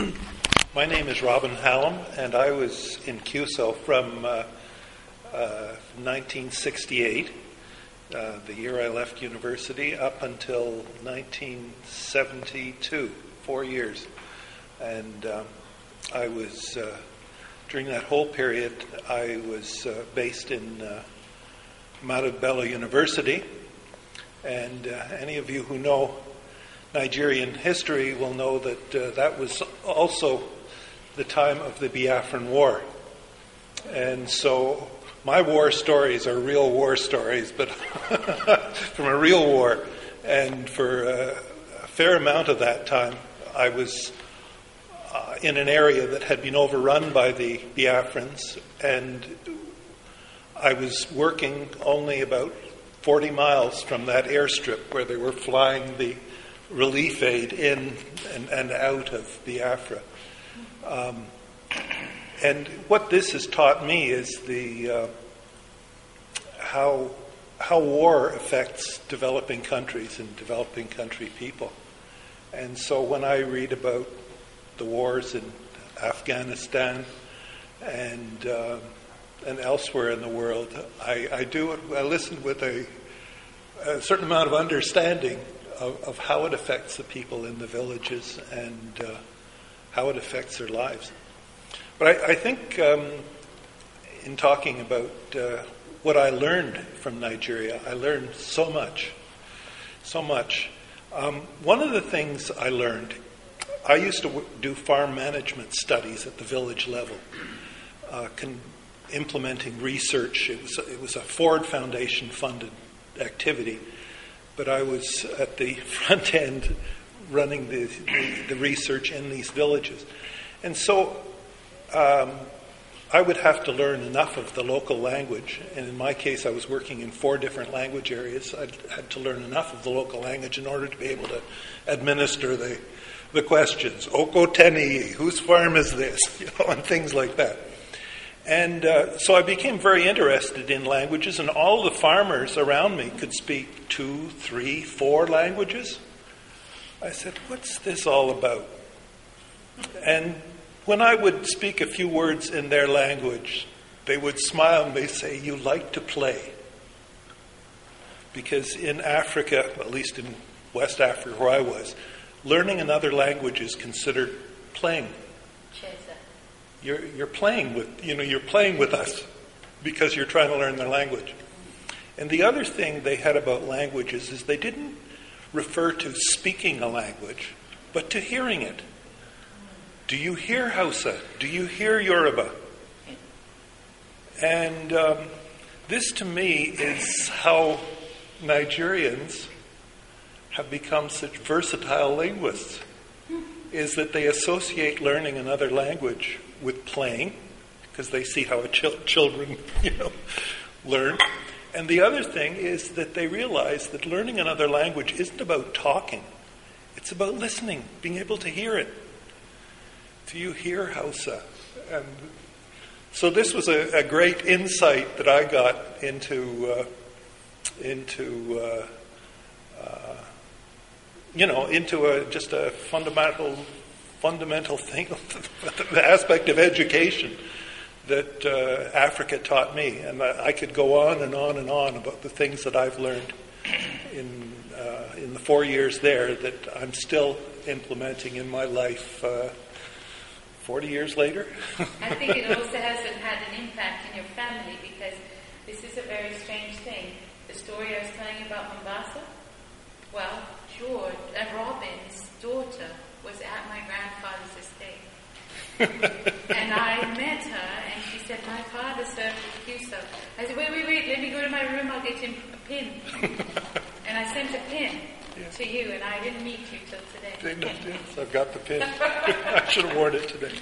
My name is Robin Halem, and I was in CUSO from uh, uh, 1968, uh, the year I left university, up until 1972, four years. And um, I was, uh, during that whole period, I was uh, based in uh, Ahmadu Bello University. And uh, any of you who know Nigerian history will know that uh, that was also the time of the Biafran War. And so my war stories are real war stories, but from a real war. And for uh, a fair amount of that time, I was uh, in an area that had been overrun by the Biafrans, and I was working only about 40 miles from that airstrip where they were flying the relief aid in and, and out of Biafra. Um, and what this has taught me is the uh, how how war affects developing countries and developing country people. And so when I read about the wars in Afghanistan and uh, and elsewhere in the world, I, I do I listen with a, a certain amount of understanding of, of how it affects the people in the villages and uh, how it affects their lives. But I, I think um, in talking about uh, what I learned from Nigeria, I learned so much, so much. Um, one of the things I learned, I used to w- do farm management studies at the village level, uh, con- implementing research. It was, it was a Ford Foundation funded activity but I was at the front end running the, the, the research in these villages. And so um, I would have to learn enough of the local language. And in my case, I was working in four different language areas. I had to learn enough of the local language in order to be able to administer the, the questions. Oko teni, whose farm is this? You know, and things like that. And uh, so I became very interested in languages, and all the farmers around me could speak two, three, four languages. I said, What's this all about? And when I would speak a few words in their language, they would smile and they say, You like to play. Because in Africa, at least in West Africa where I was, learning another language is considered playing. You're, you're playing with, you know, you're playing with us because you're trying to learn their language. And the other thing they had about languages is they didn't refer to speaking a language, but to hearing it. Do you hear Hausa? Do you hear Yoruba? And um, this to me is how Nigerians have become such versatile linguists, is that they associate learning another language with playing, because they see how ch- children, you know, learn. And the other thing is that they realize that learning another language isn't about talking; it's about listening, being able to hear it. Do you hear Hausa? And so this was a, a great insight that I got into uh, into. Uh, you know, into a, just a fundamental fundamental thing, the aspect of education that uh, Africa taught me. And I could go on and on and on about the things that I've learned in, uh, in the four years there that I'm still implementing in my life uh, 40 years later. I think it also hasn't had an impact in your family because this is a very strange thing. The story I was telling you about Mombasa, well, George and Robin's daughter was at my grandfather's estate. and I met her, and she said, My father served with CUSO. I said, Wait, wait, wait, let me go to my room, I'll get him a pin. and I sent a pin yeah. to you, and I didn't meet you till today. Yes, I've got the pin. I should have worn it today.